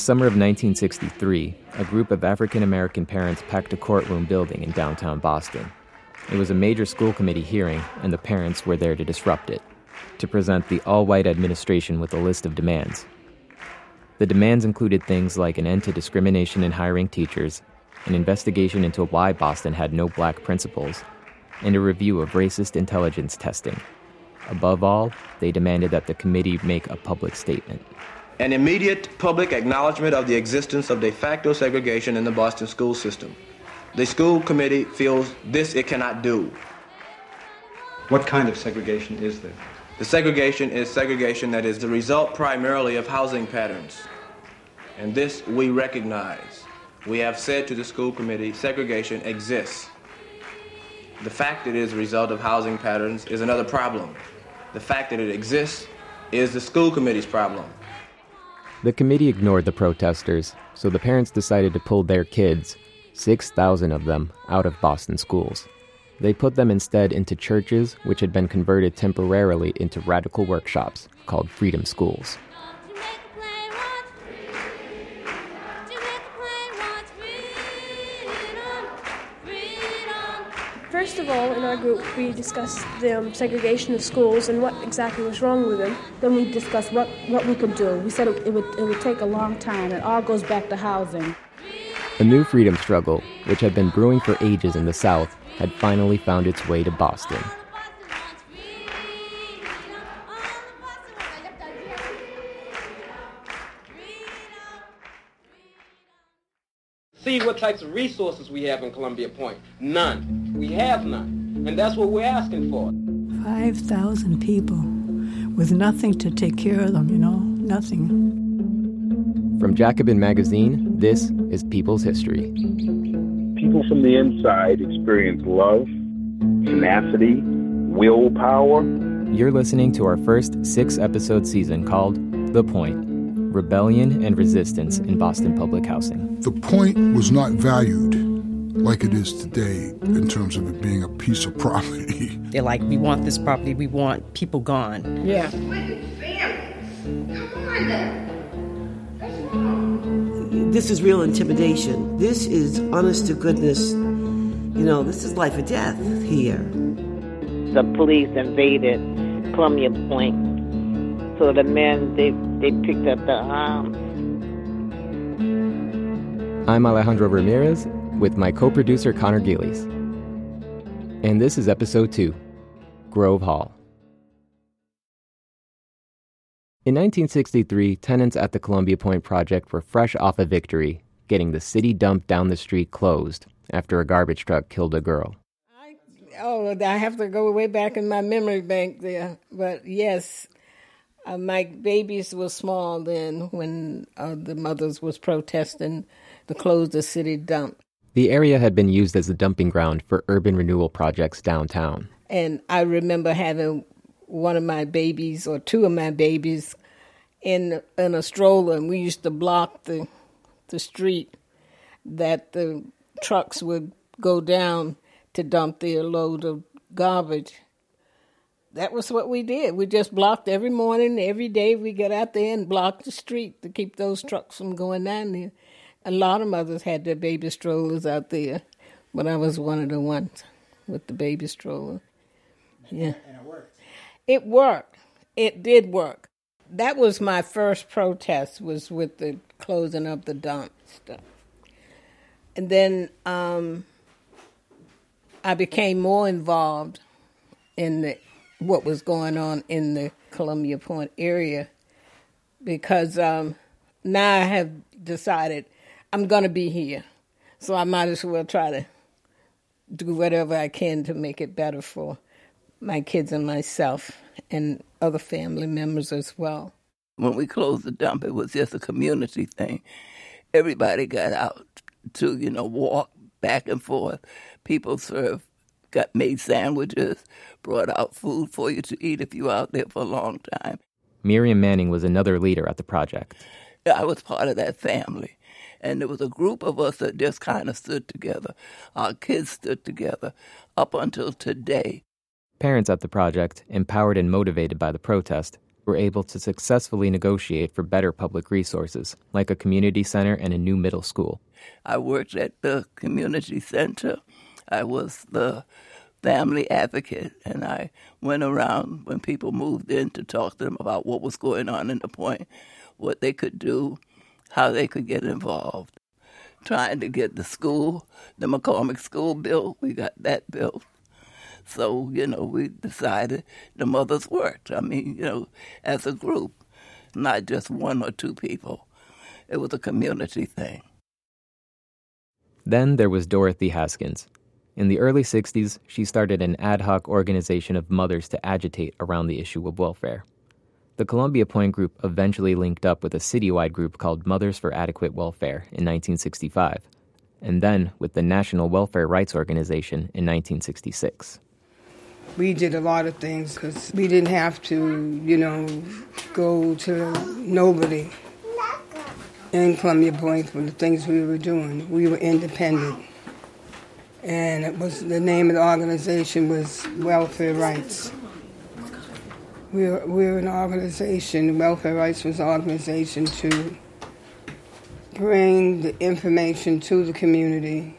summer of 1963, a group of African American parents packed a courtroom building in downtown Boston. It was a major school committee hearing, and the parents were there to disrupt it, to present the all white administration with a list of demands. The demands included things like an end to discrimination in hiring teachers, an investigation into why Boston had no black principals, and a review of racist intelligence testing. Above all, they demanded that the committee make a public statement. An immediate public acknowledgement of the existence of de facto segregation in the Boston school system. The school committee feels this it cannot do. What kind of segregation is there? The segregation is segregation that is the result primarily of housing patterns. And this we recognize. We have said to the school committee segregation exists. The fact that it is a result of housing patterns is another problem. The fact that it exists is the school committee's problem. The committee ignored the protesters, so the parents decided to pull their kids 6,000 of them out of Boston schools. They put them instead into churches, which had been converted temporarily into radical workshops called freedom schools. First of all, in our group, we discussed the um, segregation of schools and what exactly was wrong with them. Then we discussed what, what we could do. We said it, it, would, it would take a long time. It all goes back to housing. A new freedom struggle, which had been brewing for ages in the South, had finally found its way to Boston. Types of resources we have in Columbia Point. None. We have none. And that's what we're asking for. 5,000 people with nothing to take care of them, you know, nothing. From Jacobin Magazine, this is People's History. People from the inside experience love, tenacity, willpower. You're listening to our first six episode season called The Point Rebellion and Resistance in Boston Public Housing. The point was not valued like it is today in terms of it being a piece of property. They're like, we want this property, we want people gone. Yeah. Come on this is real intimidation. This is honest to goodness, you know, this is life or death here. The police invaded Columbia Point. So the men, they, they picked up the arms. I'm Alejandro Ramirez with my co producer Connor Gillies. And this is episode two Grove Hall. In 1963, tenants at the Columbia Point project were fresh off a victory, getting the city dump down the street closed after a garbage truck killed a girl. I, oh, I have to go way back in my memory bank there. But yes, uh, my babies were small then when uh, the mothers was protesting to close the city dump. The area had been used as a dumping ground for urban renewal projects downtown. And I remember having one of my babies or two of my babies in in a stroller, and we used to block the the street that the trucks would go down to dump their load of garbage. That was what we did. We just blocked every morning, every day. We got out there and blocked the street to keep those trucks from going down there. A lot of mothers had their baby strollers out there, but I was one of the ones with the baby stroller. Yeah. And it worked. It worked. It did work. That was my first protest was with the closing of the dump stuff. And then um, I became more involved in the, what was going on in the Columbia Point area because um, now I have decided I'm going to be here. So I might as well try to do whatever I can to make it better for my kids and myself and other family members as well. When we closed the dump, it was just a community thing. Everybody got out to, you know, walk back and forth. People served, got made sandwiches, brought out food for you to eat if you were out there for a long time. Miriam Manning was another leader at the project. I was part of that family. And there was a group of us that just kind of stood together. Our kids stood together up until today. Parents at the project, empowered and motivated by the protest, were able to successfully negotiate for better public resources, like a community center and a new middle school. I worked at the community center. I was the family advocate, and I went around when people moved in to talk to them about what was going on in the point, what they could do, how they could get involved. Trying to get the school, the McCormack School built, we got that built. So, you know, we decided the mothers worked. I mean, you know, as a group, not just one or two people. It was a community thing. Then there was Dorothy Haskins. In the early 60s, she started an ad hoc organization of mothers to agitate around the issue of welfare. The Columbia Point Group eventually linked up with a citywide group called Mothers for Adequate Welfare in 1965, and then with the National Welfare Rights Organization in 1966. We did a lot of things because we didn't have to, you know, go to nobody in Columbia Point for the things we were doing. We were independent and it was the name of the organization was Welfare Rights. We were, we were an organization, Welfare Rights was an organization to bring the information to the community,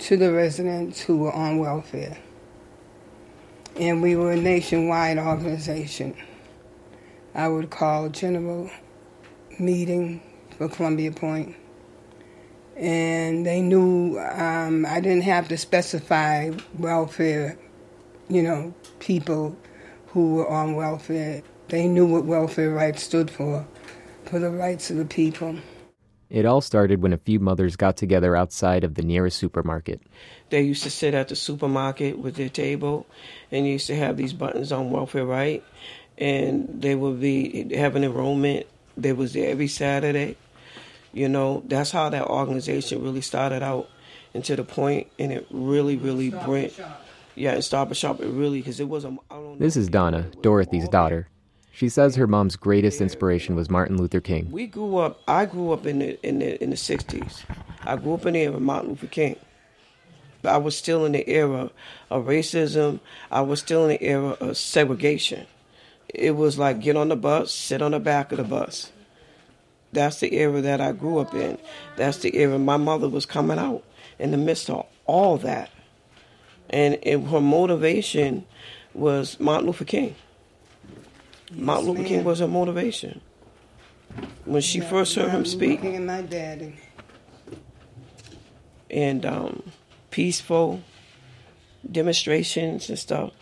to the residents who were on welfare. And we were a nationwide organization. I would call general meeting for Columbia Point and they knew um, I didn't have to specify welfare, you know, people who were on welfare. They knew what welfare rights stood for, for the rights of the people. It all started when a few mothers got together outside of the nearest supermarket. They used to sit at the supermarket with their table and used to have these buttons on welfare right and they would be having enrollment. They was there every Saturday you know, that's how that organization really started out and to the point, and it really, really brought, yeah, and Stop and Shop, it really, because it was a. This is Donna, Dorothy's daughter. She says her mom's greatest inspiration was Martin Luther King. We grew up. I grew up in the in the in the '60s. I grew up in the era of Martin Luther King. I was still in the era of racism. I was still in the era of segregation. It was like get on the bus, sit on the back of the bus. That's the era that I grew up in. That's the era my mother was coming out in the midst of all that. And, and her motivation was Martin Luther King. Yes, Martin Luther King was her motivation. When she yeah, first heard him speak. And my daddy. And um, peaceful demonstrations and stuff.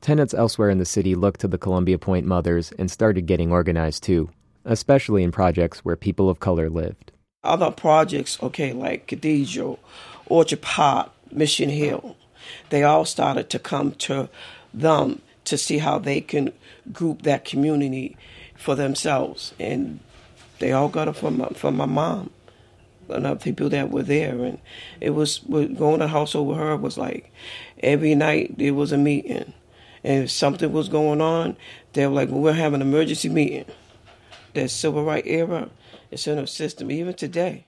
Tenants elsewhere in the city looked to the Columbia Point mothers and started getting organized too especially in projects where people of color lived. Other projects, okay, like Cathedral, Orchard Park, Mission Hill, they all started to come to them to see how they can group that community for themselves. And they all got it from my, from my mom and other people that were there. And it was going to house over her was like every night there was a meeting. And if something was going on, they were like, well, we're having an emergency meeting that civil rights era is in our system even today.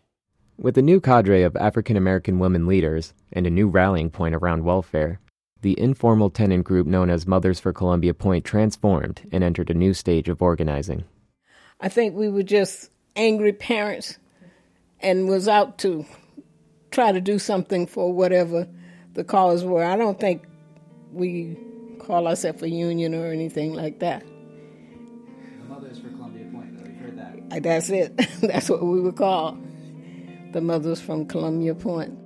With a new cadre of African American women leaders and a new rallying point around welfare, the informal tenant group known as Mothers for Columbia Point transformed and entered a new stage of organizing. I think we were just angry parents and was out to try to do something for whatever the cause were. I don't think we call ourselves a union or anything like that. That's it. That's what we would call the mothers from Columbia Point.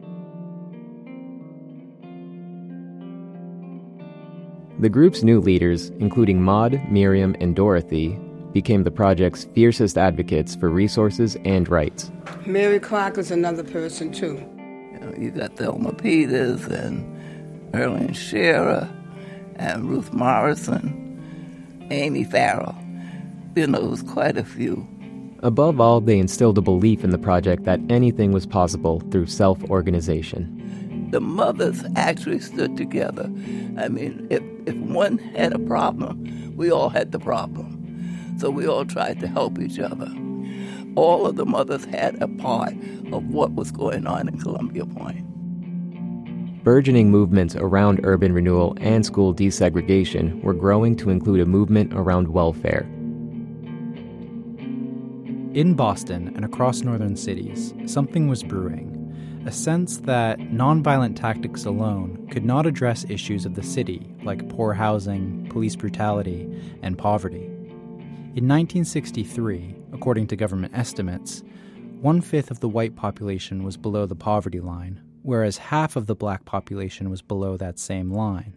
The group's new leaders, including Maud, Miriam, and Dorothy, became the project's fiercest advocates for resources and rights. Mary Clark is another person, too. You, know, you got Thelma Peters and Erlene Shearer and Ruth Morrison, Amy Farrell. You know, it was quite a few. Above all, they instilled a belief in the project that anything was possible through self organization. The mothers actually stood together. I mean, if, if one had a problem, we all had the problem. So we all tried to help each other. All of the mothers had a part of what was going on in Columbia Point. Burgeoning movements around urban renewal and school desegregation were growing to include a movement around welfare In Boston and across northern cities, something was brewing a sense that nonviolent tactics alone could not address issues of the city like poor housing, police brutality, and poverty. In 1963, according to government estimates, one fifth of the white population was below the poverty line, whereas half of the black population was below that same line.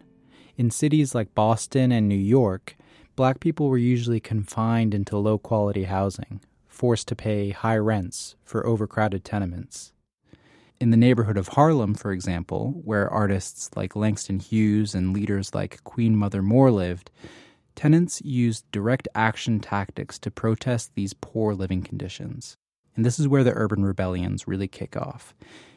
In cities like Boston and New York, black people were usually confined into low quality housing, forced to pay high rents for overcrowded tenements. In the neighborhood of Harlem, for example, where artists like Langston Hughes and leaders like Queen Mother Moore lived, tenants used direct action tactics to protest these poor living conditions. And this is where the urban rebellions really kick off.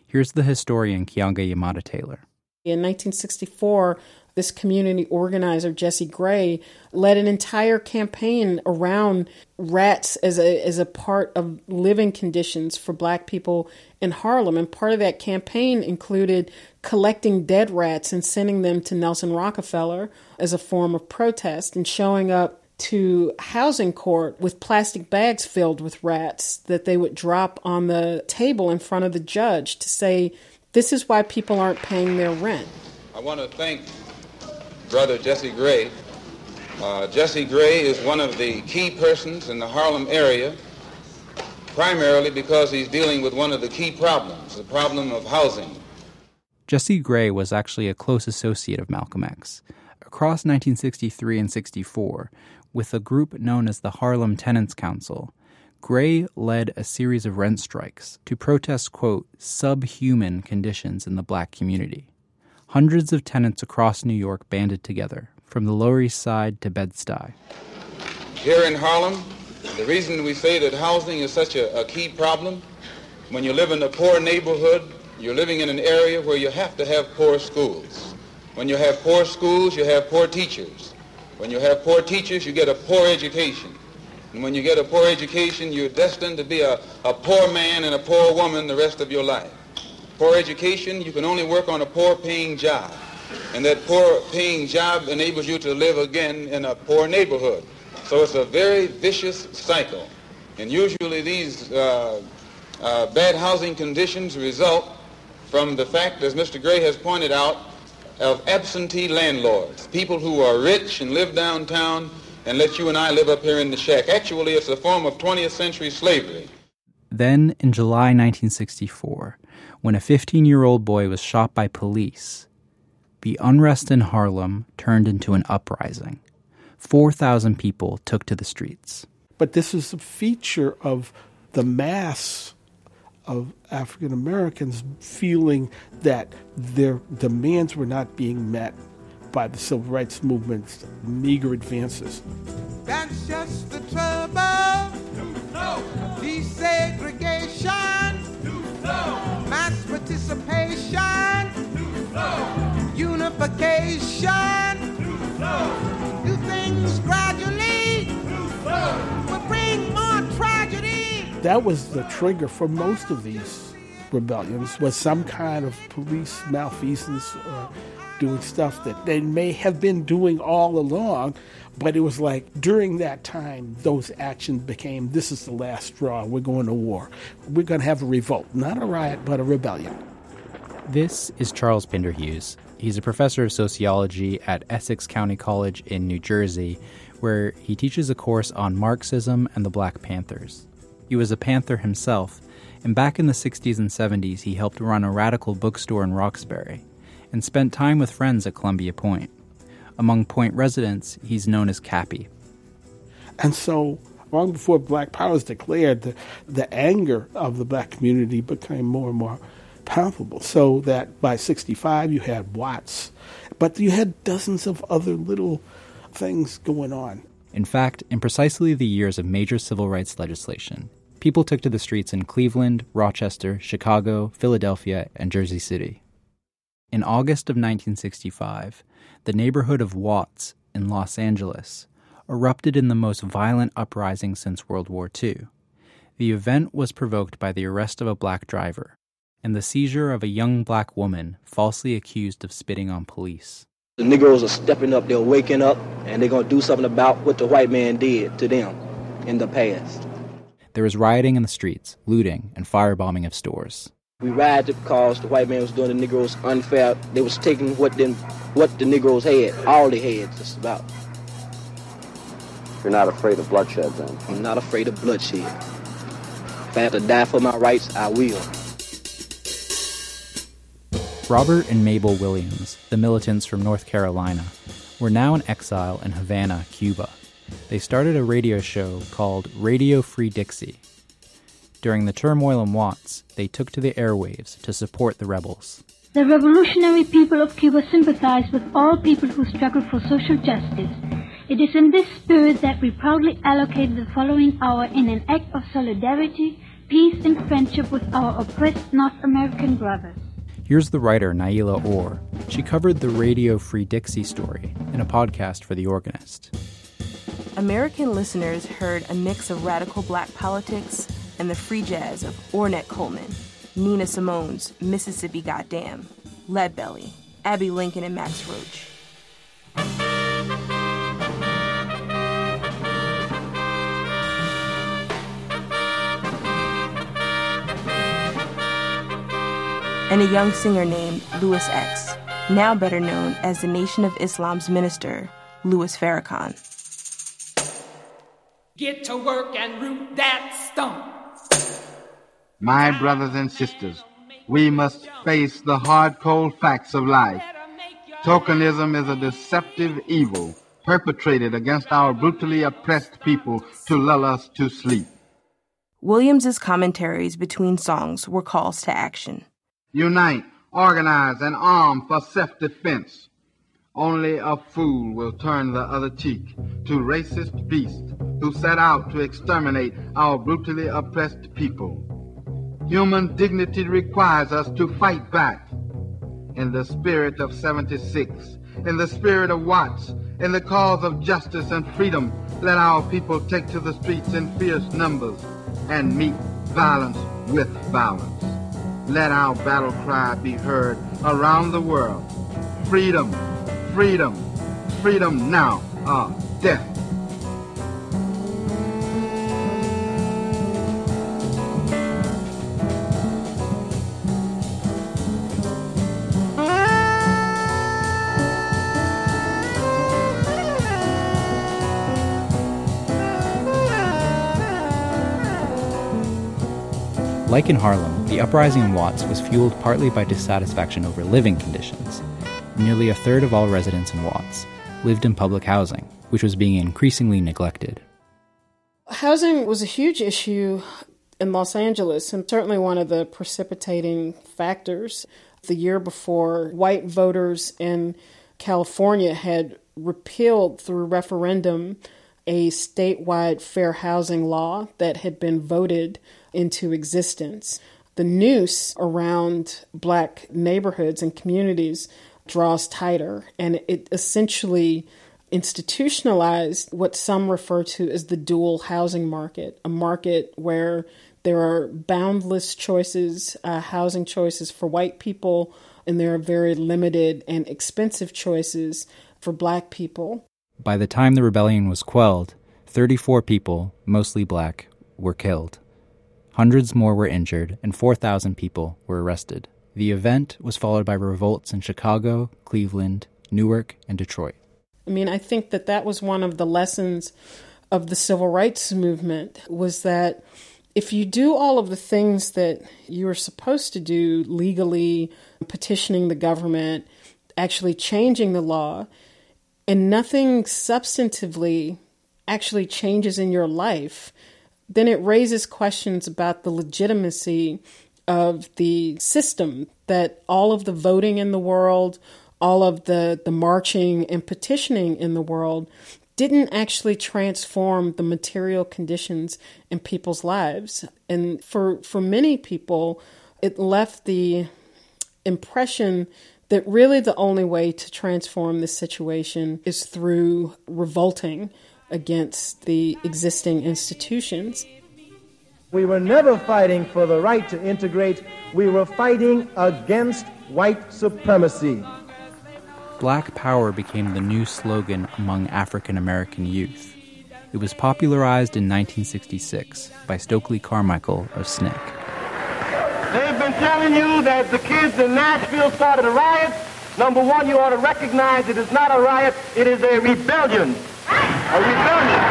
Here's the historian Keeanga Yamahtta Taylor. In 1964, this community organizer, Jesse Gray, led an entire campaign around rats as a, as a part of living conditions for black people in Harlem. And part of that campaign included collecting dead rats and sending them to Nelson Rockefeller as a form of protest and showing up to housing court with plastic bags filled with rats that they would drop on the table in front of the judge to say, this is why people aren't paying their rent. I want to thank brother Jesse Gray. Uh, Jesse Gray is one of the key persons in the Harlem area, primarily because he's dealing with one of the key problems, the problem of housing. Jesse Gray was actually a close associate of Malcolm X. Across 1963 and 64, with a group known as the Harlem Tenants Council, Gray led a series of rent strikes to protest, quote, subhuman conditions in the black community. Hundreds of tenants across New York banded together, from the Lower East Side to Bed-Stuy. Here in Harlem, the reason we say that housing is such a, a key problem, when you live in a poor neighborhood, you're living in an area where you have to have poor schools. When you have poor schools, you have poor teachers. When you have poor teachers, you get a poor education. And when you get a poor education, you're destined to be a, a poor man and a poor woman the rest of your life. Poor education, you can only work on a poor paying job. And that poor paying job enables you to live again in a poor neighborhood. So it's a very vicious cycle. And usually these uh, uh, bad housing conditions result from the fact, as Mr. Gray has pointed out, of absentee landlords, people who are rich and live downtown and let you and I live up here in the shack. Actually, it's a form of 20th century slavery. Then, in July 1964, when a 15 year old boy was shot by police, the unrest in Harlem turned into an uprising. 4,000 people took to the streets. But this is a feature of the mass of African Americans feeling that their demands were not being met by the civil rights movement's meager advances. That's just the trouble. No. Desegregation. Mass participation. Unification. Do things gradually. No. Bring more tragedy. That was the trigger for most of these rebellions was some kind of police malfeasance or doing stuff that they may have been doing all along, but it was like during that time, those actions became this is the last straw. We're going to war. We're going to have a revolt, not a riot, but a rebellion. This is Charles Pinderhughes. He's a professor of sociology at Essex County College in New Jersey, where he teaches a course on Marxism and the Black Panthers. He was a Panther himself, and back in the 60s and 70s, he helped run a radical bookstore in Roxbury and spent time with friends at Columbia Point. Among Point residents, he's known as Cappy. And so, long before Black Power was declared, the, the anger of the black community became more and more palpable. So that by 65, you had Watts, but you had dozens of other little things going on. In fact, in precisely the years of major civil rights legislation, people took to the streets in Cleveland, Rochester, Chicago, Philadelphia, and Jersey City. In August of 1965, the neighborhood of Watts in Los Angeles erupted in the most violent uprising since World War II. The event was provoked by the arrest of a black driver and the seizure of a young black woman falsely accused of spitting on police. The Negroes are stepping up, they're waking up, and they're going to do something about what the white man did to them in the past. There was rioting in the streets, looting, and firebombing of stores. We rioted because the white man was doing the Negroes unfair. They was taking what them, what the Negroes had, all they had, just about. You're not afraid of bloodshed, then? I'm not afraid of bloodshed. If I have to die for my rights, I will. Robert and Mabel Williams, the militants from North Carolina, were now in exile in Havana, Cuba. They started a radio show called Radio Free Dixie. During the turmoil in Watts, they took to the airwaves to support the rebels. The revolutionary people of Cuba sympathize with all people who struggle for social justice. It is in this spirit that we proudly allocate the following hour in an act of solidarity, peace, and friendship with our oppressed North American brothers. Here's the writer Naila Orr. She covered the Radio Free Dixie story in a podcast for The Organist. American listeners heard a mix of radical black politics and the free jazz of Ornette Coleman, Nina Simone's Mississippi Goddam, Leadbelly, Abbey Lincoln, and Max Roach. and a young singer named Louis X, now better known as the Nation of Islam's minister, Louis Farrakhan. Get to work and root that stump. My brothers and sisters, we must face the hard, cold facts of life. Tokenism is a deceptive evil perpetrated against our brutally oppressed people to lull us to sleep. Williams's commentaries between songs were calls to action. Unite, organize, and arm for self-defense. Only a fool will turn the other cheek to racist beasts who set out to exterminate our brutally oppressed people. Human dignity requires us to fight back. In the spirit of 76, in the spirit of Watts, in the cause of justice and freedom, let our people take to the streets in fierce numbers and meet violence with violence. Let our battle cry be heard around the world. Freedom, freedom, freedom now or death. Like in Harlem, the uprising in Watts was fueled partly by dissatisfaction over living conditions. Nearly a third of all residents in Watts lived in public housing, which was being increasingly neglected. Housing was a huge issue in Los Angeles and certainly one of the precipitating factors. The year before, white voters in California had repealed through referendum a statewide fair housing law that had been voted into existence. The noose around black neighborhoods and communities draws tighter, and it essentially institutionalized what some refer to as the dual housing market, a market where there are boundless choices, uh, housing choices for white people, and there are very limited and expensive choices for black people. By the time the rebellion was quelled, 34 people, mostly black, were killed. Hundreds more were injured, and 4,000 people were arrested. The event was followed by revolts in Chicago, Cleveland, Newark, and Detroit. I mean, I think that that was one of the lessons of the civil rights movement was that if you do all of the things that you are supposed to do legally, petitioning the government, actually changing the law, and nothing substantively actually changes in your life, then it raises questions about the legitimacy of the system that all of the voting in the world, all of the, the marching and petitioning in the world didn't actually transform the material conditions in people's lives. And for for many people, it left the impression that really the only way to transform this situation is through revolting against the existing institutions. We were never fighting for the right to integrate, we were fighting against white supremacy. Black Power became the new slogan among African American youth. It was popularized in 1966 by Stokely Carmichael of SNCC. Telling you that the kids in Nashville started a riot. Number one, you ought to recognize it is not a riot, it is a rebellion. A rebellion.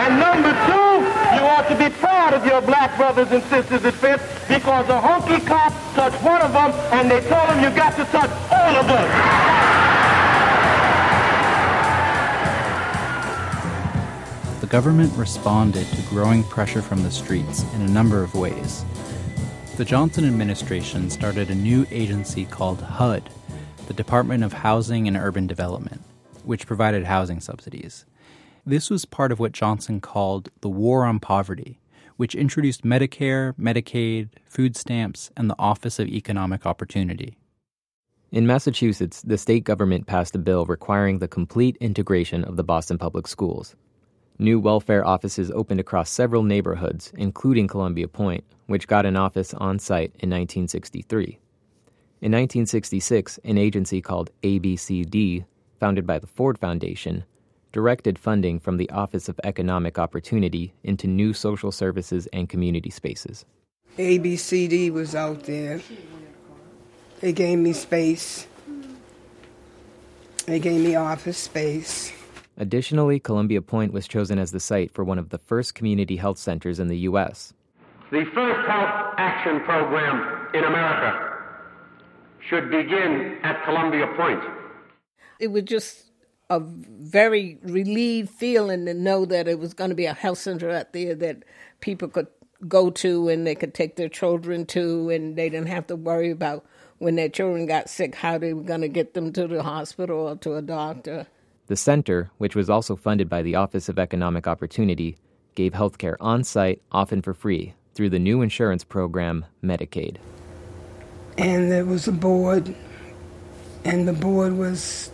And number two, you ought to be proud of your black brothers and sisters at Fisk because a honky cop touched one of them and they told him you got to touch all of us. Government responded to growing pressure from the streets in a number of ways. The Johnson administration started a new agency called HUD, the Department of Housing and Urban Development, which provided housing subsidies. This was part of what Johnson called the War on Poverty, which introduced Medicare, Medicaid, food stamps, and the Office of Economic Opportunity. In Massachusetts, the state government passed a bill requiring the complete integration of the Boston Public Schools. New welfare offices opened across several neighborhoods, including Columbia Point, which got an office on site in 1963. In 1966, an agency called ABCD, founded by the Ford Foundation, directed funding from the Office of Economic Opportunity into new social services and community spaces. ABCD was out there. They gave me space. They gave me office space. Additionally, Columbia Point was chosen as the site for one of the first community health centers in the U.S. The first health action program in America should begin at Columbia Point. It was just a very relieved feeling to know that it was going to be a health center out there that people could go to and they could take their children to, and they didn't have to worry about when their children got sick how they were going to get them to the hospital or to a doctor. The center, which was also funded by the Office of Economic Opportunity, gave health care on site, often for free, through the new insurance program, Medicaid. And there was a board, and the board was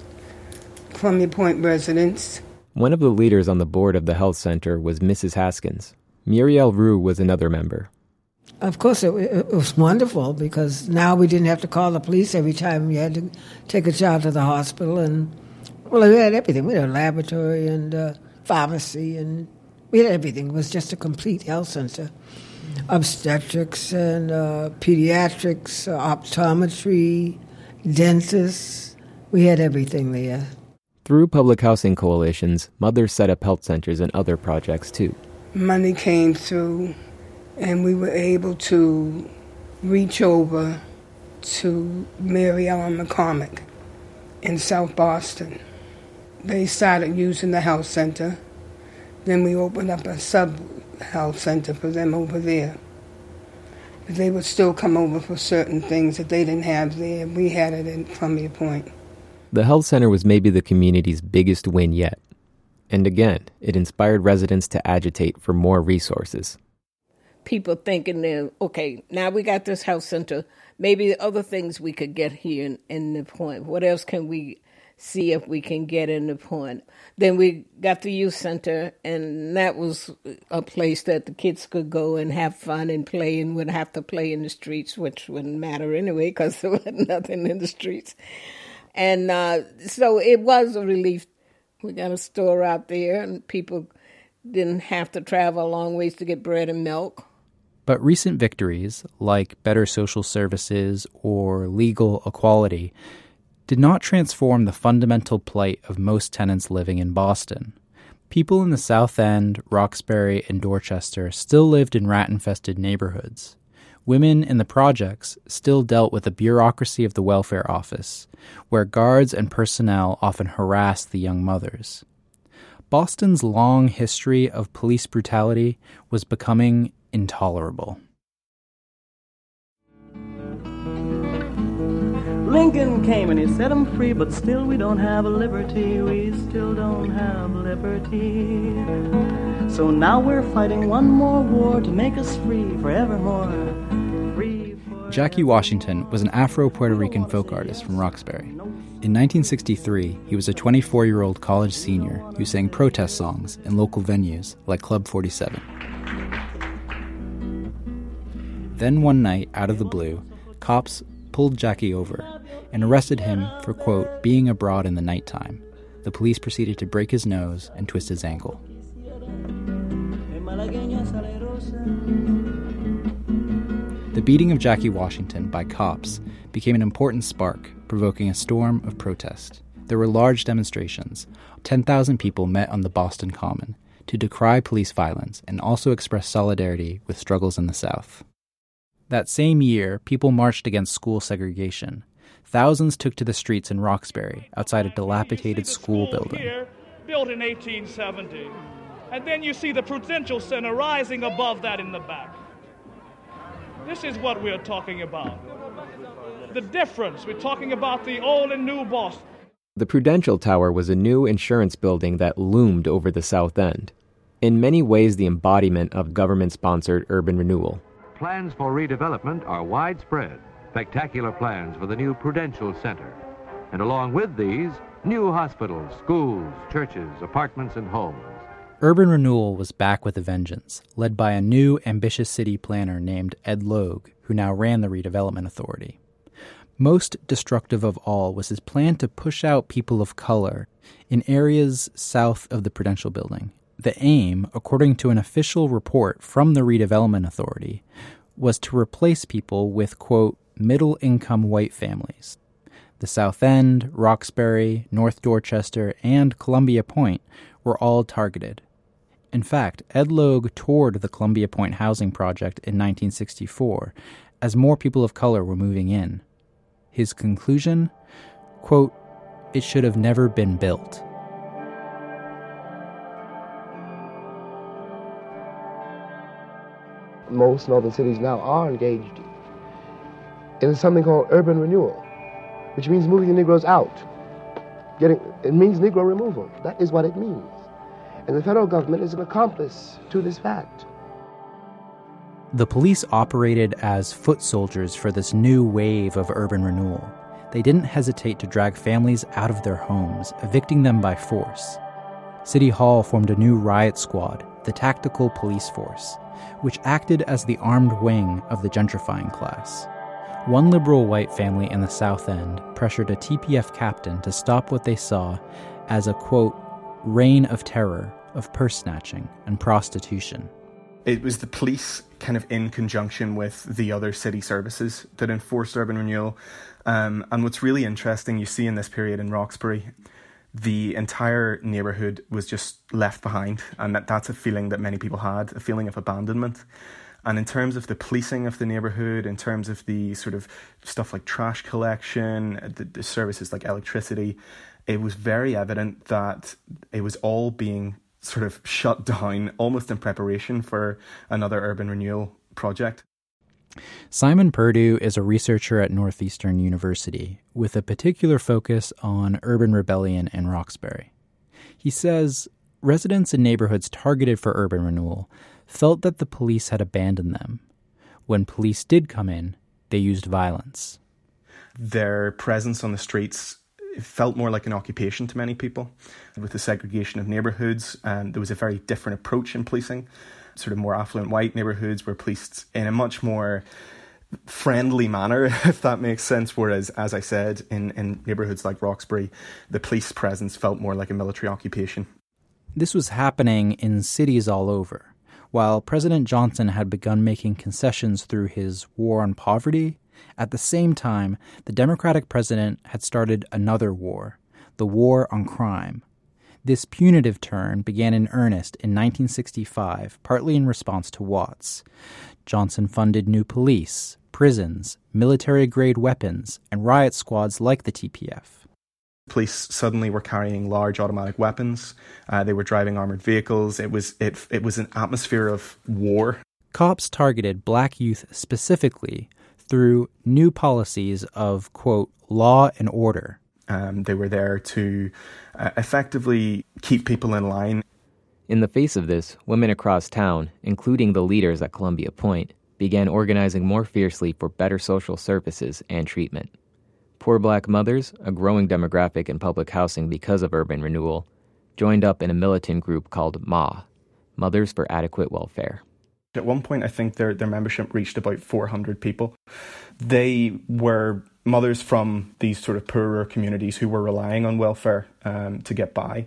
Columbia Point residents. One of the leaders on the board of the health center was Mrs. Haskins. Muriel Rue was another member. Of course, it, it, was wonderful because now we didn't have to call the police every time we had to take a child to the hospital. And, well, we had everything. We had a laboratory and uh, pharmacy, and we had everything. It was just a complete health center obstetrics and uh, pediatrics, uh, optometry, dentists. We had everything there. Through public housing coalitions, mothers set up health centers and other projects too. Money came through, and we were able to reach over to Mary Ellen McCormack in South Boston. They started using the health center. Then we opened up a sub health center for them over there. But they would still come over for certain things that they didn't have there. We had it in Columbia Point. The health center was maybe the community's biggest win yet. And again, it inspired residents to agitate for more resources. People thinking that, okay, now we got this health center. Maybe other things we could get here in, in the point. What else can we see if we can get in the point? Then we got the youth center, and that was a place that the kids could go and have fun and play and would have to play in the streets, which wouldn't matter anyway because there was nothing in the streets. And uh, so it was a relief. We got a store out there, and people didn't have to travel a long ways to get bread and milk. But recent victories, like better social services or legal equality, did not transform the fundamental plight of most tenants living in Boston. People in the South End, Roxbury, and Dorchester still lived in rat infested neighborhoods. Women in the projects still dealt with the bureaucracy of the welfare office, where guards and personnel often harassed the young mothers. Boston's long history of police brutality was becoming intolerable. Lincoln came and he set them free, but still we don't have liberty. We still don't have liberty. So now we're fighting one more war to make us free forevermore. Free Jackie Washington was an Afro Puerto Rican folk artist from Roxbury. In 1963, he was a 24 year old college senior who sang protest songs in local venues like Club 47. Then one night, out of the blue, cops pulled Jackie over and arrested him for, quote, being abroad in the nighttime. the police proceeded to break his nose and twist his ankle. The beating of Jackie Washington by cops became an important spark, provoking a storm of protest. There were large demonstrations. 10,000 people met on the Boston Common to decry police violence and also express solidarity with struggles in the South. That same year, people marched against school segregation. Thousands took to the streets in Roxbury outside a dilapidated school building. Here, built in 1870. And then you see the Prudential Center rising above that in the back. This is what we're talking about. The difference. We're talking about the old and new Boston. The Prudential Tower was a new insurance building that loomed over the South End. In many ways, the embodiment of government sponsored urban renewal. Plans for redevelopment are widespread. Spectacular plans for the new Prudential Center. And along with these, new hospitals, schools, churches, apartments, and homes. Urban renewal was back with a vengeance, led by a new, ambitious city planner named Ed Logue, who now ran the Redevelopment Authority. Most destructive of all was his plan to push out people of color in areas south of the Prudential Building. The aim, according to an official report from the Redevelopment Authority, was to replace people with, quote, middle income white families. The South End, Roxbury, North Dorchester, and Columbia Point were all targeted. In fact, Ed Logue toured the Columbia Point housing project in 1964 as more people of color were moving in. His conclusion? Quote, it should have never been built. Most northern cities now are engaged in something called urban renewal, which means moving the Negroes out. Getting, it means Negro removal. That is what it means. And the federal government is an accomplice to this fact. The police operated as foot soldiers for this new wave of urban renewal. They didn't hesitate to drag families out of their homes, evicting them by force. City Hall formed a new riot squad, the Tactical Police Force, which acted as the armed wing of the gentrifying class. One liberal white family in the South End pressured a TPF captain to stop what they saw as a quote, reign of terror, of purse snatching, and prostitution. It was the police, kind of in conjunction with the other city services, that enforced urban renewal. Um, and what's really interesting, you see in this period in Roxbury, the entire neighborhood was just left behind, and that, that's a feeling that many people had a feeling of abandonment. And in terms of the policing of the neighborhood, in terms of the sort of stuff like trash collection, the, the services like electricity, it was very evident that it was all being sort of shut down almost in preparation for another urban renewal project. Simon Purdue is a researcher at Northeastern University with a particular focus on urban rebellion in Roxbury. He says residents in neighborhoods targeted for urban renewal felt that the police had abandoned them. When police did come in, they used violence. Their presence on the streets felt more like an occupation to many people. With the segregation of neighborhoods, and there was a very different approach in policing. Sort of more affluent white neighborhoods were policed in a much more friendly manner, if that makes sense. Whereas, as I said, in, in neighborhoods like Roxbury, the police presence felt more like a military occupation. This was happening in cities all over. While President Johnson had begun making concessions through his war on poverty, at the same time, the Democratic president had started another war, the war on crime. This punitive turn began in earnest in 1965, partly in response to Watts. Johnson funded new police, prisons, military grade weapons, and riot squads like the TPF. Police suddenly were carrying large automatic weapons. Uh, they were driving armored vehicles. It was it it was an atmosphere of war. Cops targeted black youth specifically through new policies of quote law and order. Um, they were there to uh, effectively keep people in line. In the face of this, women across town, including the leaders at Columbia Point, began organizing more fiercely for better social services and treatment. Poor black mothers, a growing demographic in public housing because of urban renewal, joined up in a militant group called MA, Mothers for Adequate Welfare. At one point, I think their, their membership reached about 400 people. They were mothers from these sort of poorer communities who were relying on welfare um, to get by.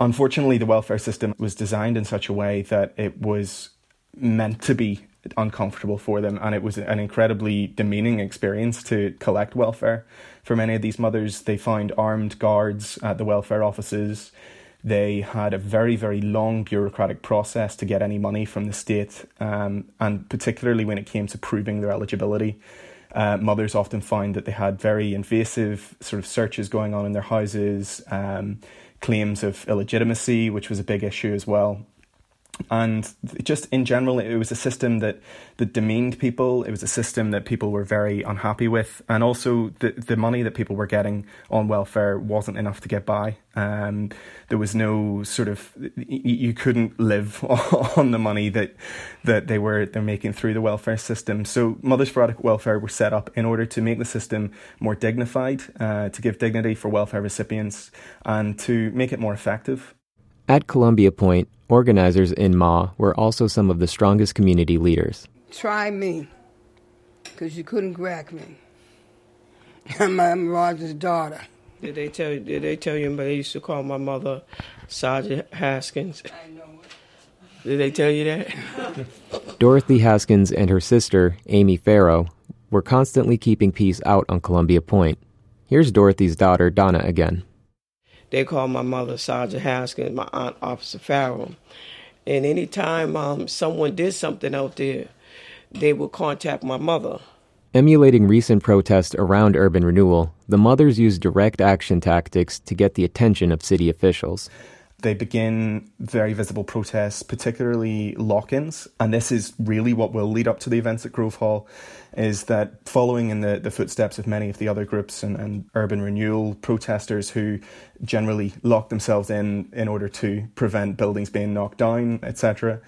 Unfortunately, the welfare system was designed in such a way that it was meant to be uncomfortable for them, and it was an incredibly demeaning experience to collect welfare. For many of these mothers, they found armed guards at the welfare offices. They had a very, very long bureaucratic process to get any money from the state, um, and particularly when it came to proving their eligibility. Uh, mothers often found that they had very invasive sort of searches going on in their houses, um, claims of illegitimacy, which was a big issue as well and just in general it was a system that that demeaned people. It was a system that people were very unhappy with. And also the the money that people were getting on welfare wasn't enough to get by. Um, there was no sort of you couldn't live on the money that that they were they're making through the welfare system. So mothers for adequate welfare were set up in order to make the system more dignified uh, to give dignity for welfare recipients and to make it more effective at Columbia Point, organizers in Ma were also some of the strongest community leaders. Try me, because you couldn't crack me. I'm, I'm Roger's daughter. Did they tell you? Did they tell you? But they used to call my mother Sergeant Haskins. I know. Did they tell you that? Dorothy Haskins and her sister Amy Farrow were constantly keeping peace out on Columbia Point. Here's Dorothy's daughter Donna again they called my mother Sergeant Haskins, my aunt Officer Farrell. And anytime um, someone did something out there, they would contact my mother. Emulating recent protests around urban renewal, the mothers used direct action tactics to get the attention of city officials. They begin very visible protests, particularly lock ins. And this is really what will lead up to the events at Grove Hall is that following in the, the footsteps of many of the other groups and, and urban renewal protesters who generally lock themselves in in order to prevent buildings being knocked down, etc.,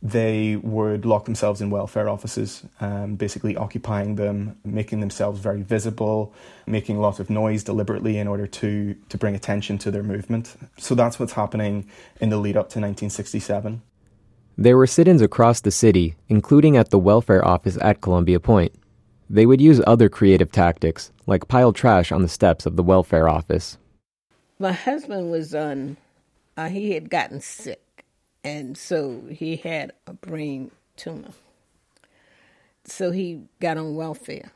they would lock themselves in welfare offices, um, basically occupying them, making themselves very visible, making a lot of noise deliberately in order to, to bring attention to their movement. So that's what's happening in the lead up to 1967. There were sit ins across the city, including at the welfare office at Columbia Point. They would use other creative tactics, like pile trash on the steps of the welfare office. My husband was on, uh, he had gotten sick, and so he had a brain tumor. So he got on welfare.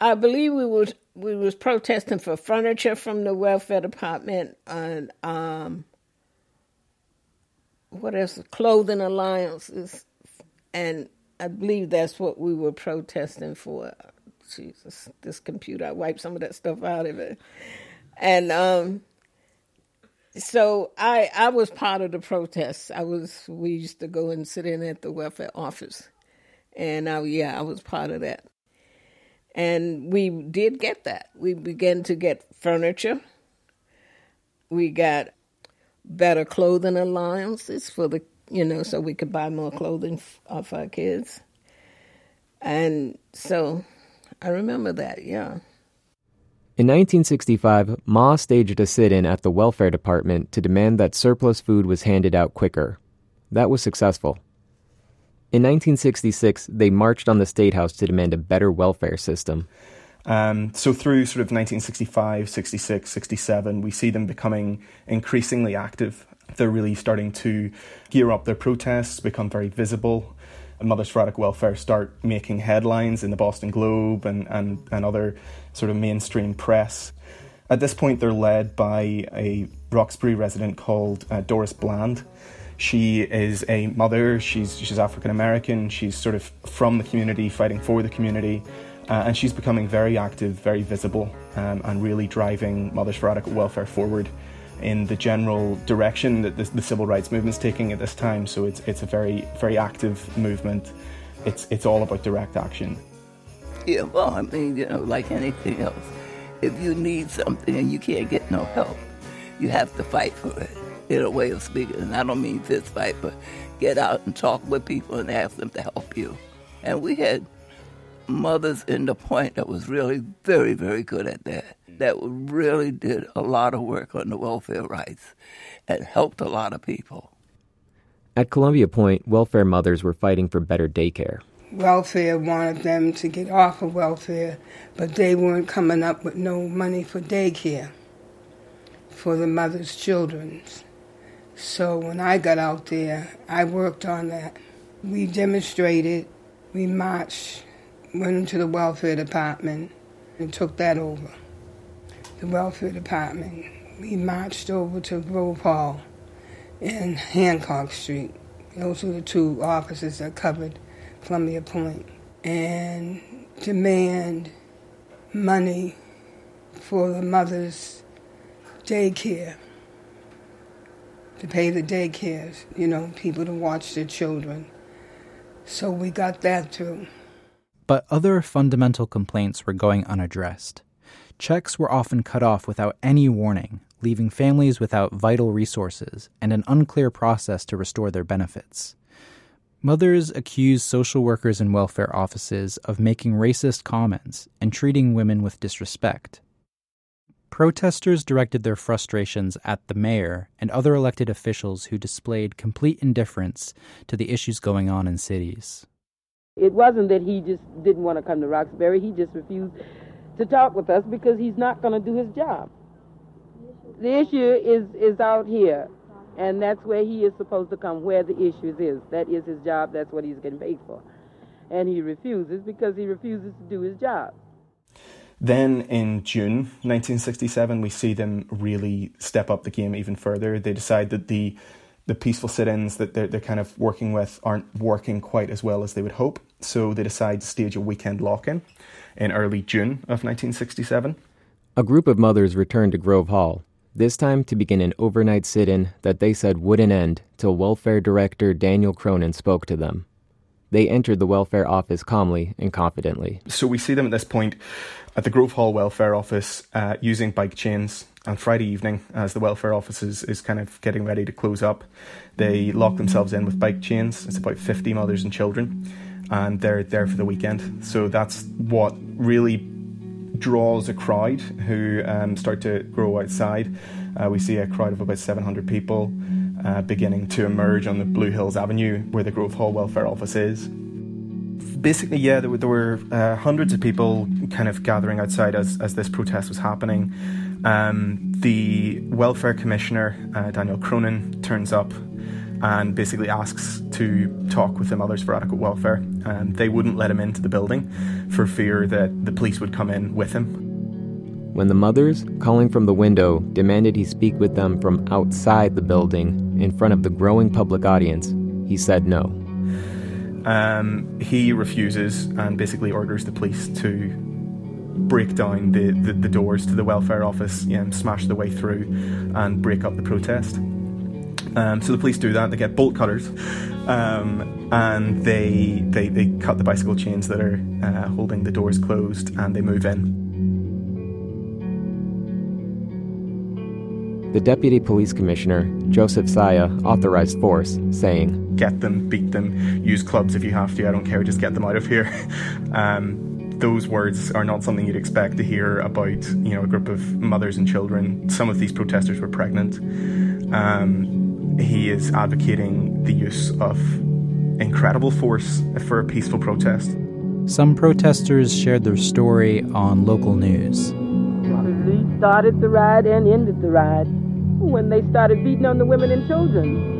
I believe we was we was protesting for furniture from the welfare department and um, what else? Clothing alliances, and I believe that's what we were protesting for. Jesus, this computer, I wiped some of that stuff out of it, and um, so I I was part of the protests. I was we used to go and sit in at the welfare office, and I, yeah, I was part of that. And we did get that. We began to get furniture. We got better clothing allowances for the you know so we could buy more clothing for our kids and so i remember that yeah in 1965, Ma staged a sit in at the welfare department to demand that surplus food was handed out quicker. That was successful. In 1966, they marched on the State House to demand a better welfare system. Um, so through sort of 1965, 66, 67, we see them becoming increasingly active. They're really starting to gear up their protests, become very visible. Mothers for Adequate Welfare start making headlines in the Boston Globe and, and, and other sort of mainstream press. At this point, they're led by a Roxbury resident called uh, Doris Bland. She is a mother, she's, she's African American, she's sort of from the community, fighting for the community. Uh, and she's becoming very active, very visible, um, and really driving Mothers for Adequate Welfare forward in the general direction that the, civil rights movement's taking at this time. So it's it's a very very active movement. It's it's all about direct action. Yeah, well, I mean, you know, like anything else, if you need something and you can't get no help, you have to fight for it. In a way of speaking, and I don't mean fist fight, but get out and talk with people and ask them to help you. And we had mothers in the point that was really very, very good at that. That really did a lot of work on the welfare rights and helped a lot of people. At Columbia Point, welfare mothers were fighting for better daycare. welfare wanted them to get off of welfare, but they weren't coming up with no money for daycare for the mother's children. So when I got out there, I worked on that. We demonstrated, we marched, went into the welfare department, and took that over. The welfare department. We marched over to Grove Hall and Hancock Street. Those were the two offices that covered Columbia Point. And demand money for the mother's daycare to pay the daycares, you know, people to watch their children. So we got that too. But other fundamental complaints were going unaddressed. Checks were often cut off without any warning, leaving families without vital resources and an unclear process to restore their benefits. Mothers accused social workers and welfare offices of making racist comments and treating women with disrespect. Protesters directed their frustrations at the mayor and other elected officials who displayed complete indifference to the issues going on in cities. It wasn't that he just didn't want to come to Roxbury, he just refused to talk with us because he's not going to do his job. The issue is, is out here, and that's where he is supposed to come, where the issues is. That is his job, that's what he's getting paid for. And he refuses because he refuses to do his job. Then in June 1967, we see them really step up the game even further. They decide that the the peaceful sit-ins that they're, they're kind of working with aren't working quite as well as they would hope. So they decide to stage a weekend lock-in in early June of 1967. A group of mothers returned to Grove Hall, this time to begin an overnight sit-in that they said wouldn't end till welfare director Daniel Cronin spoke to them. They entered the welfare office calmly and confidently. So we see them at this point at the Grove Hall Welfare Office uh, using bike chains. On Friday evening, as the welfare office is, is kind of getting ready to close up, they lock themselves in with bike chains. It's about 50 mothers and children, and they're there for the weekend. So that's what really draws a crowd who um, start to grow outside. Uh, we see a crowd of about 700 people uh, beginning to emerge on the Blue Hills Avenue where the Grove Hall Welfare Office is basically, yeah, there were, there were uh, hundreds of people kind of gathering outside as, as this protest was happening. Um, the welfare commissioner, uh, Daniel Cronin, turns up and basically asks to talk with the Mothers for Adequate Welfare. And they wouldn't let him into the building for fear that the police would come in with him. When the mothers, calling from the window, demanded he speak with them from outside the building in front of the growing public audience, he said no. Um, he refuses and basically orders the police to break down the, the, the doors to the welfare office, you know, smash the way through, and break up the protest. Um, so the police do that. They get bolt cutters, um, and they, they they cut the bicycle chains that are uh, holding the doors closed, and they move in. The deputy police commissioner, Joseph Saya, authorized force, saying, Get them, beat them, use clubs if you have to, I don't care, just get them out of here. um, those words are not something you'd expect to hear about, you know, a group of mothers and children. Some of these protesters were pregnant. Um, he is advocating the use of incredible force for a peaceful protest. Some protesters shared their story on local news. Police started the riot and ended the riot when they started beating on the women and children.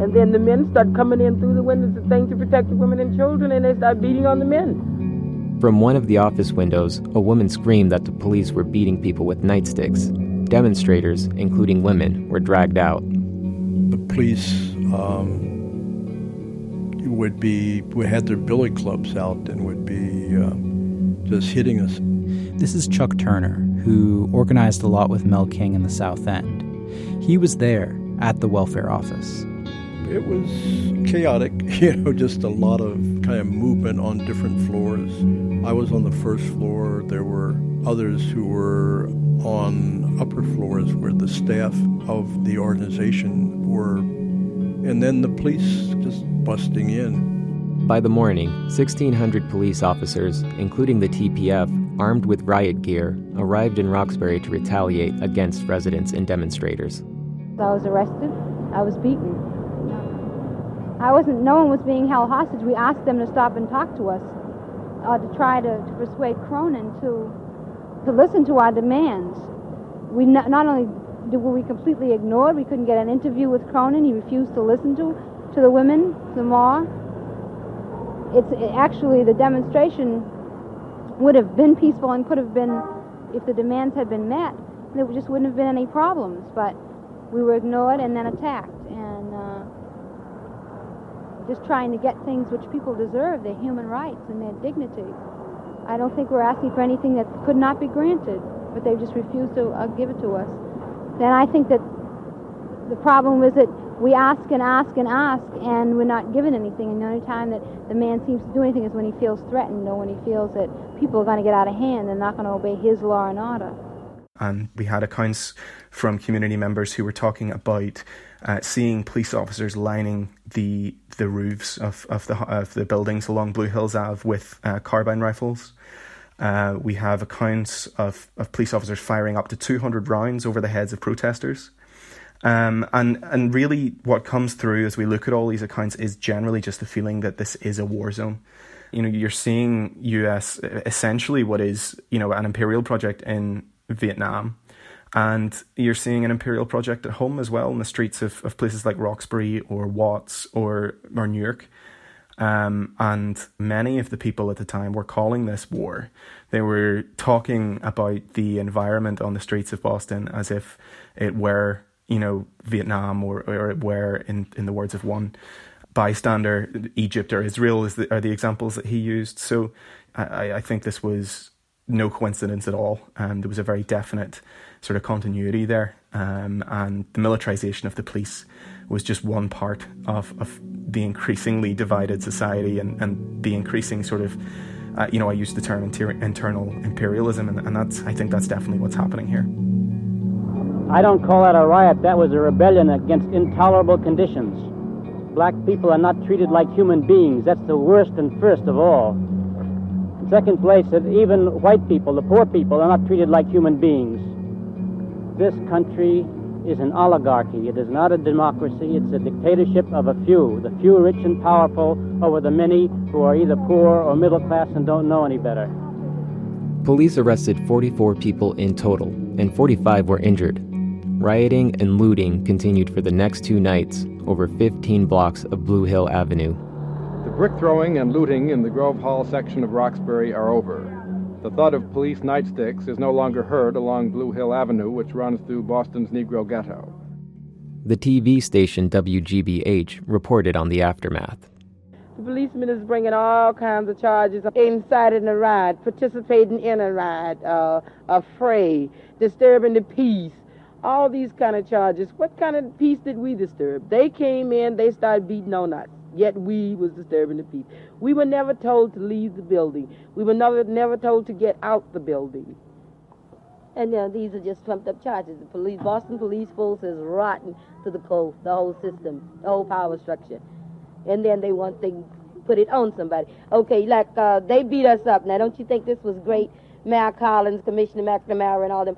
And then the men started coming in through the windows and things to protect the women and children, and they started beating on the men. From one of the office windows, a woman screamed that the police were beating people with nightsticks. Demonstrators, including women, were dragged out. The police um, would be would have their billy clubs out and would be um, just hitting us. This is Chuck Turner, who organized a lot with Mel King in the South End. He was there at the welfare office. It was chaotic, you know, just a lot of kind of movement on different floors. I was on the first floor. There were others who were on upper floors where the staff of the organization were, and then the police just busting in. By the morning, 1,600 police officers, including the TPF, armed with riot gear, arrived in Roxbury to retaliate against residents and demonstrators. I was arrested. I was beaten. I wasn't. No one was being held hostage. We asked them to stop and talk to us, uh, to try to, to persuade Cronin to to listen to our demands. We not, not only were we completely ignored, we couldn't get an interview with Cronin. He refused to listen to to the women, the more. It's it, actually the demonstration would have been peaceful and could have been if the demands had been met. There just wouldn't have been any problems, but we were ignored and then attacked. And uh, just trying to get things which people deserve, their human rights and their dignity. I don't think we're asking for anything that could not be granted, but they just refused to uh, give it to us. Then I think that the problem is that we ask and ask and ask, and we're not given anything. And the only time that the man seems to do anything is when he feels threatened or when he feels that people are going to get out of hand and not going to obey his law and order. And we had accounts from community members who were talking about uh, seeing police officers lining the the roofs of, of the of the buildings along Blue Hills Ave with uh, carbine rifles. Uh, we have accounts of, of police officers firing up to 200 rounds over the heads of protesters. Um, and and really, what comes through as we look at all these accounts is generally just the feeling that this is a war zone. You know, you're seeing U.S. essentially what is you know an imperial project in Vietnam, and you're seeing an imperial project at home as well in the streets of, of places like Roxbury or Watts or, or Newark. Um, and many of the people at the time were calling this war. They were talking about the environment on the streets of Boston as if it were, you know, Vietnam or, or it were, in, in the words of one bystander, Egypt or Israel is the, are the examples that he used. So I, I think this was no coincidence at all. Um, there was a very definite sort of continuity there, um, and the militarization of the police was just one part of, of the increasingly divided society and, and the increasing sort of, uh, you know, I use the term inter- internal imperialism, and, and that's I think that's definitely what's happening here. I don't call that a riot. That was a rebellion against intolerable conditions. Black people are not treated like human beings. That's the worst and first of all. Second place, that even white people, the poor people, are not treated like human beings. This country is an oligarchy. It is not a democracy. It's a dictatorship of a few, the few rich and powerful over the many who are either poor or middle class and don't know any better. Police arrested 44 people in total, and 45 were injured. Rioting and looting continued for the next two nights over 15 blocks of Blue Hill Avenue brick throwing and looting in the Grove Hall section of Roxbury are over. The thud of police nightsticks is no longer heard along Blue Hill Avenue, which runs through Boston's Negro Ghetto. The TV station WGBH reported on the aftermath. The policeman is bringing all kinds of charges inciting a riot, participating in a riot, uh, a fray, disturbing the peace, all these kind of charges. What kind of peace did we disturb? They came in, they started beating on us yet we was disturbing the peace. We were never told to leave the building. We were never never told to get out the building. And now these are just trumped up charges. The police, Boston police force is rotten to the core, the whole system, the whole power structure. And then they want to put it on somebody. Okay, like uh, they beat us up. Now, don't you think this was great? Mayor Collins, Commissioner McNamara, and all them.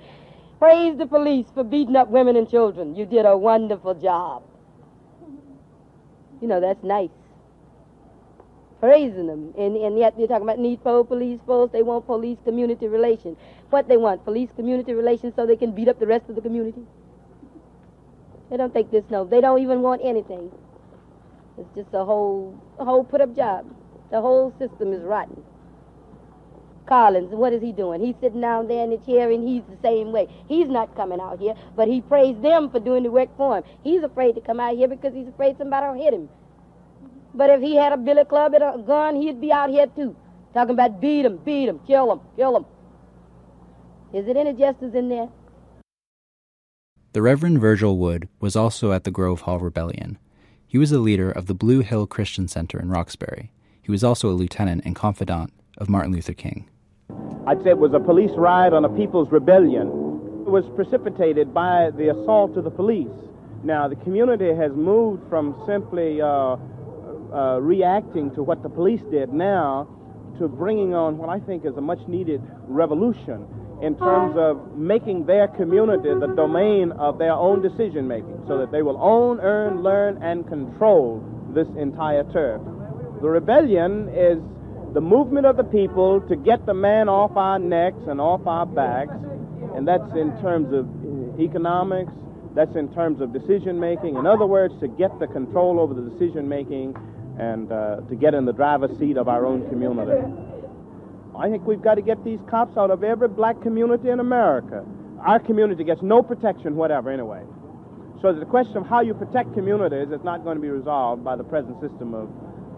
Praise the police for beating up women and children. You did a wonderful job. You know, that's nice. Praising them. And, and yet you're talking about need for police force. They want police community relations. What they want? Police community relations so they can beat up the rest of the community? They don't think this no. They don't even want anything. It's just a whole, a whole put up job. The whole system is rotten. Collins, what is he doing? He's sitting down there in the chair and he's the same way. He's not coming out here, but he praised them for doing the work for him. He's afraid to come out here because he's afraid somebody will hit him. But if he had a billy club and a gun, he'd be out here too, talking about beat him, beat him, kill him, kill him. Is it any justice in there? The Reverend Virgil Wood was also at the Grove Hall Rebellion. He was the leader of the Blue Hill Christian Center in Roxbury. He was also a lieutenant and confidant of Martin Luther King. I'd say it was a police riot on a people's rebellion. It was precipitated by the assault of the police. Now, the community has moved from simply uh, uh, reacting to what the police did now to bringing on what I think is a much needed revolution in terms of making their community the domain of their own decision making so that they will own, earn, learn, and control this entire turf. The rebellion is the movement of the people to get the man off our necks and off our backs, and that's in terms of economics, that's in terms of decision making. In other words, to get the control over the decision making and uh, to get in the driver's seat of our own community. I think we've got to get these cops out of every black community in America. Our community gets no protection whatever, anyway. So the question of how you protect communities is not going to be resolved by the present system of,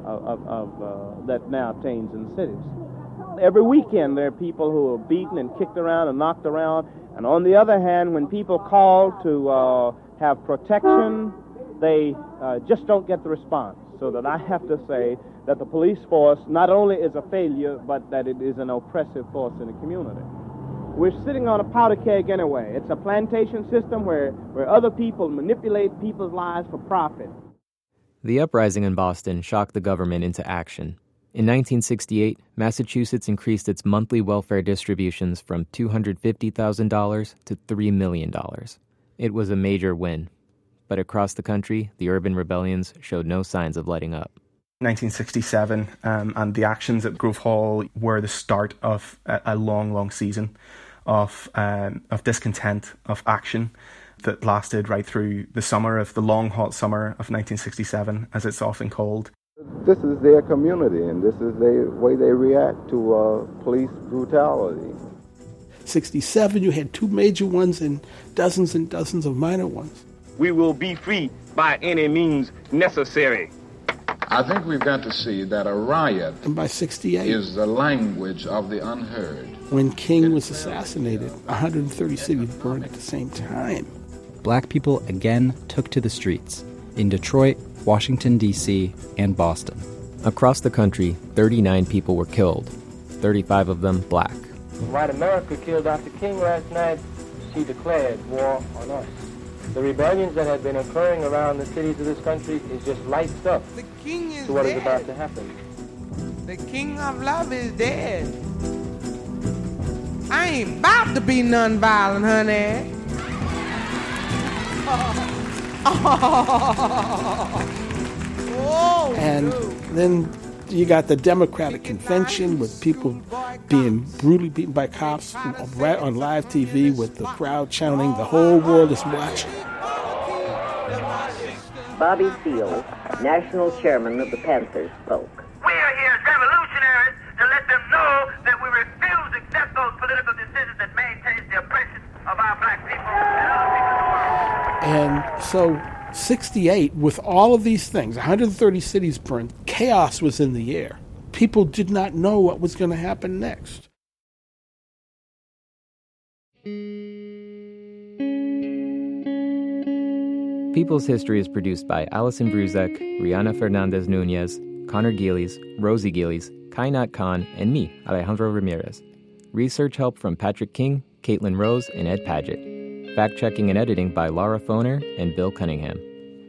of, of uh, that now obtains in the cities. Every weekend there are people who are beaten and kicked around and knocked around. And on the other hand, when people call to uh, have protection, they uh, just don't get the response. So that I have to say that the police force not only is a failure, but that it is an oppressive force in the community. We're sitting on a powder keg anyway. It's a plantation system where, where other people manipulate people's lives for profit. The uprising in Boston shocked the government into action. In 1968, Massachusetts increased its monthly welfare distributions from $250,000 to $3 million. It was a major win. But across the country, the urban rebellions showed no signs of letting up. 1967, um, and the actions at Grove Hall were the start of a, long, long season of um, of discontent, of action that lasted right through the summer of the long, hot summer of 1967, as it's often called. This is their community, and this is the way they react to uh, police brutality. 67, you had two major ones and dozens and dozens of minor ones. We will be free by any means necessary. I think we've got to see that a riot and by 68 is the language of the unheard. When King was assassinated, 130 cities burned at the same time. Black people again took to the streets in Detroit, Washington, D.C., and Boston. Across the country, 39 people were killed, 35 of them black. White America killed Dr. King last night. She declared war on us. The rebellions that have been occurring around the cities of this country is just light stuff the king is to what dead. is about to happen. The king of love is dead. I ain't about to be nonviolent, honey. Oh, and then you got the Democratic convention with people being brutally beaten by cops right on live TV with the crowd chanting, the whole world is watching. Bobby Seale, national chairman of the Panthers, spoke. We are here as revolutionaries to let them know that we refuse to accept those political decisions that maintain the oppression of our black people and other people in the world. And so 68, with all of these things, 130 cities burned, chaos was in the air. People did not know what was going to happen next. People's History is produced by Allison Bruzek, Rihanna Fernandez Nunez, Connor Gillies, Rosie Gillies, Kainat Khan, and me, Alejandro Ramirez. Research help from Patrick King, Caitlin Rose, and Ed Paget. Fact checking and editing by Laura Foner and Bill Cunningham.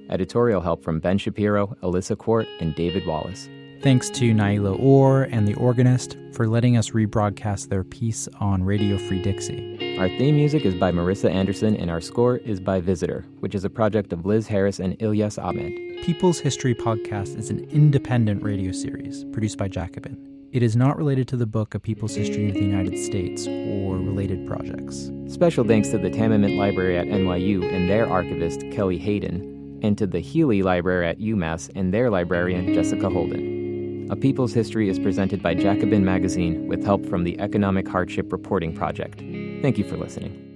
Editorial help from Ben Shapiro, Alyssa Quart, and David Wallace. Thanks to Naila Orr and The Organist for letting us rebroadcast their piece on Radio Free Dixie. Our theme music is by Marissa Anderson, and our score is by Visitor, which is a project of Liz Harris and Ilyas Ahmed. People's History Podcast is an independent radio series produced by Jacobin. It is not related to the book A People's History of the United States or related projects. Special thanks to the Tamiment Library at NYU and their archivist, Kelly Hayden, and to the Healey Library at UMass and their librarian, Jessica Holden. A People's History is presented by Jacobin Magazine with help from the Economic Hardship Reporting Project. Thank you for listening.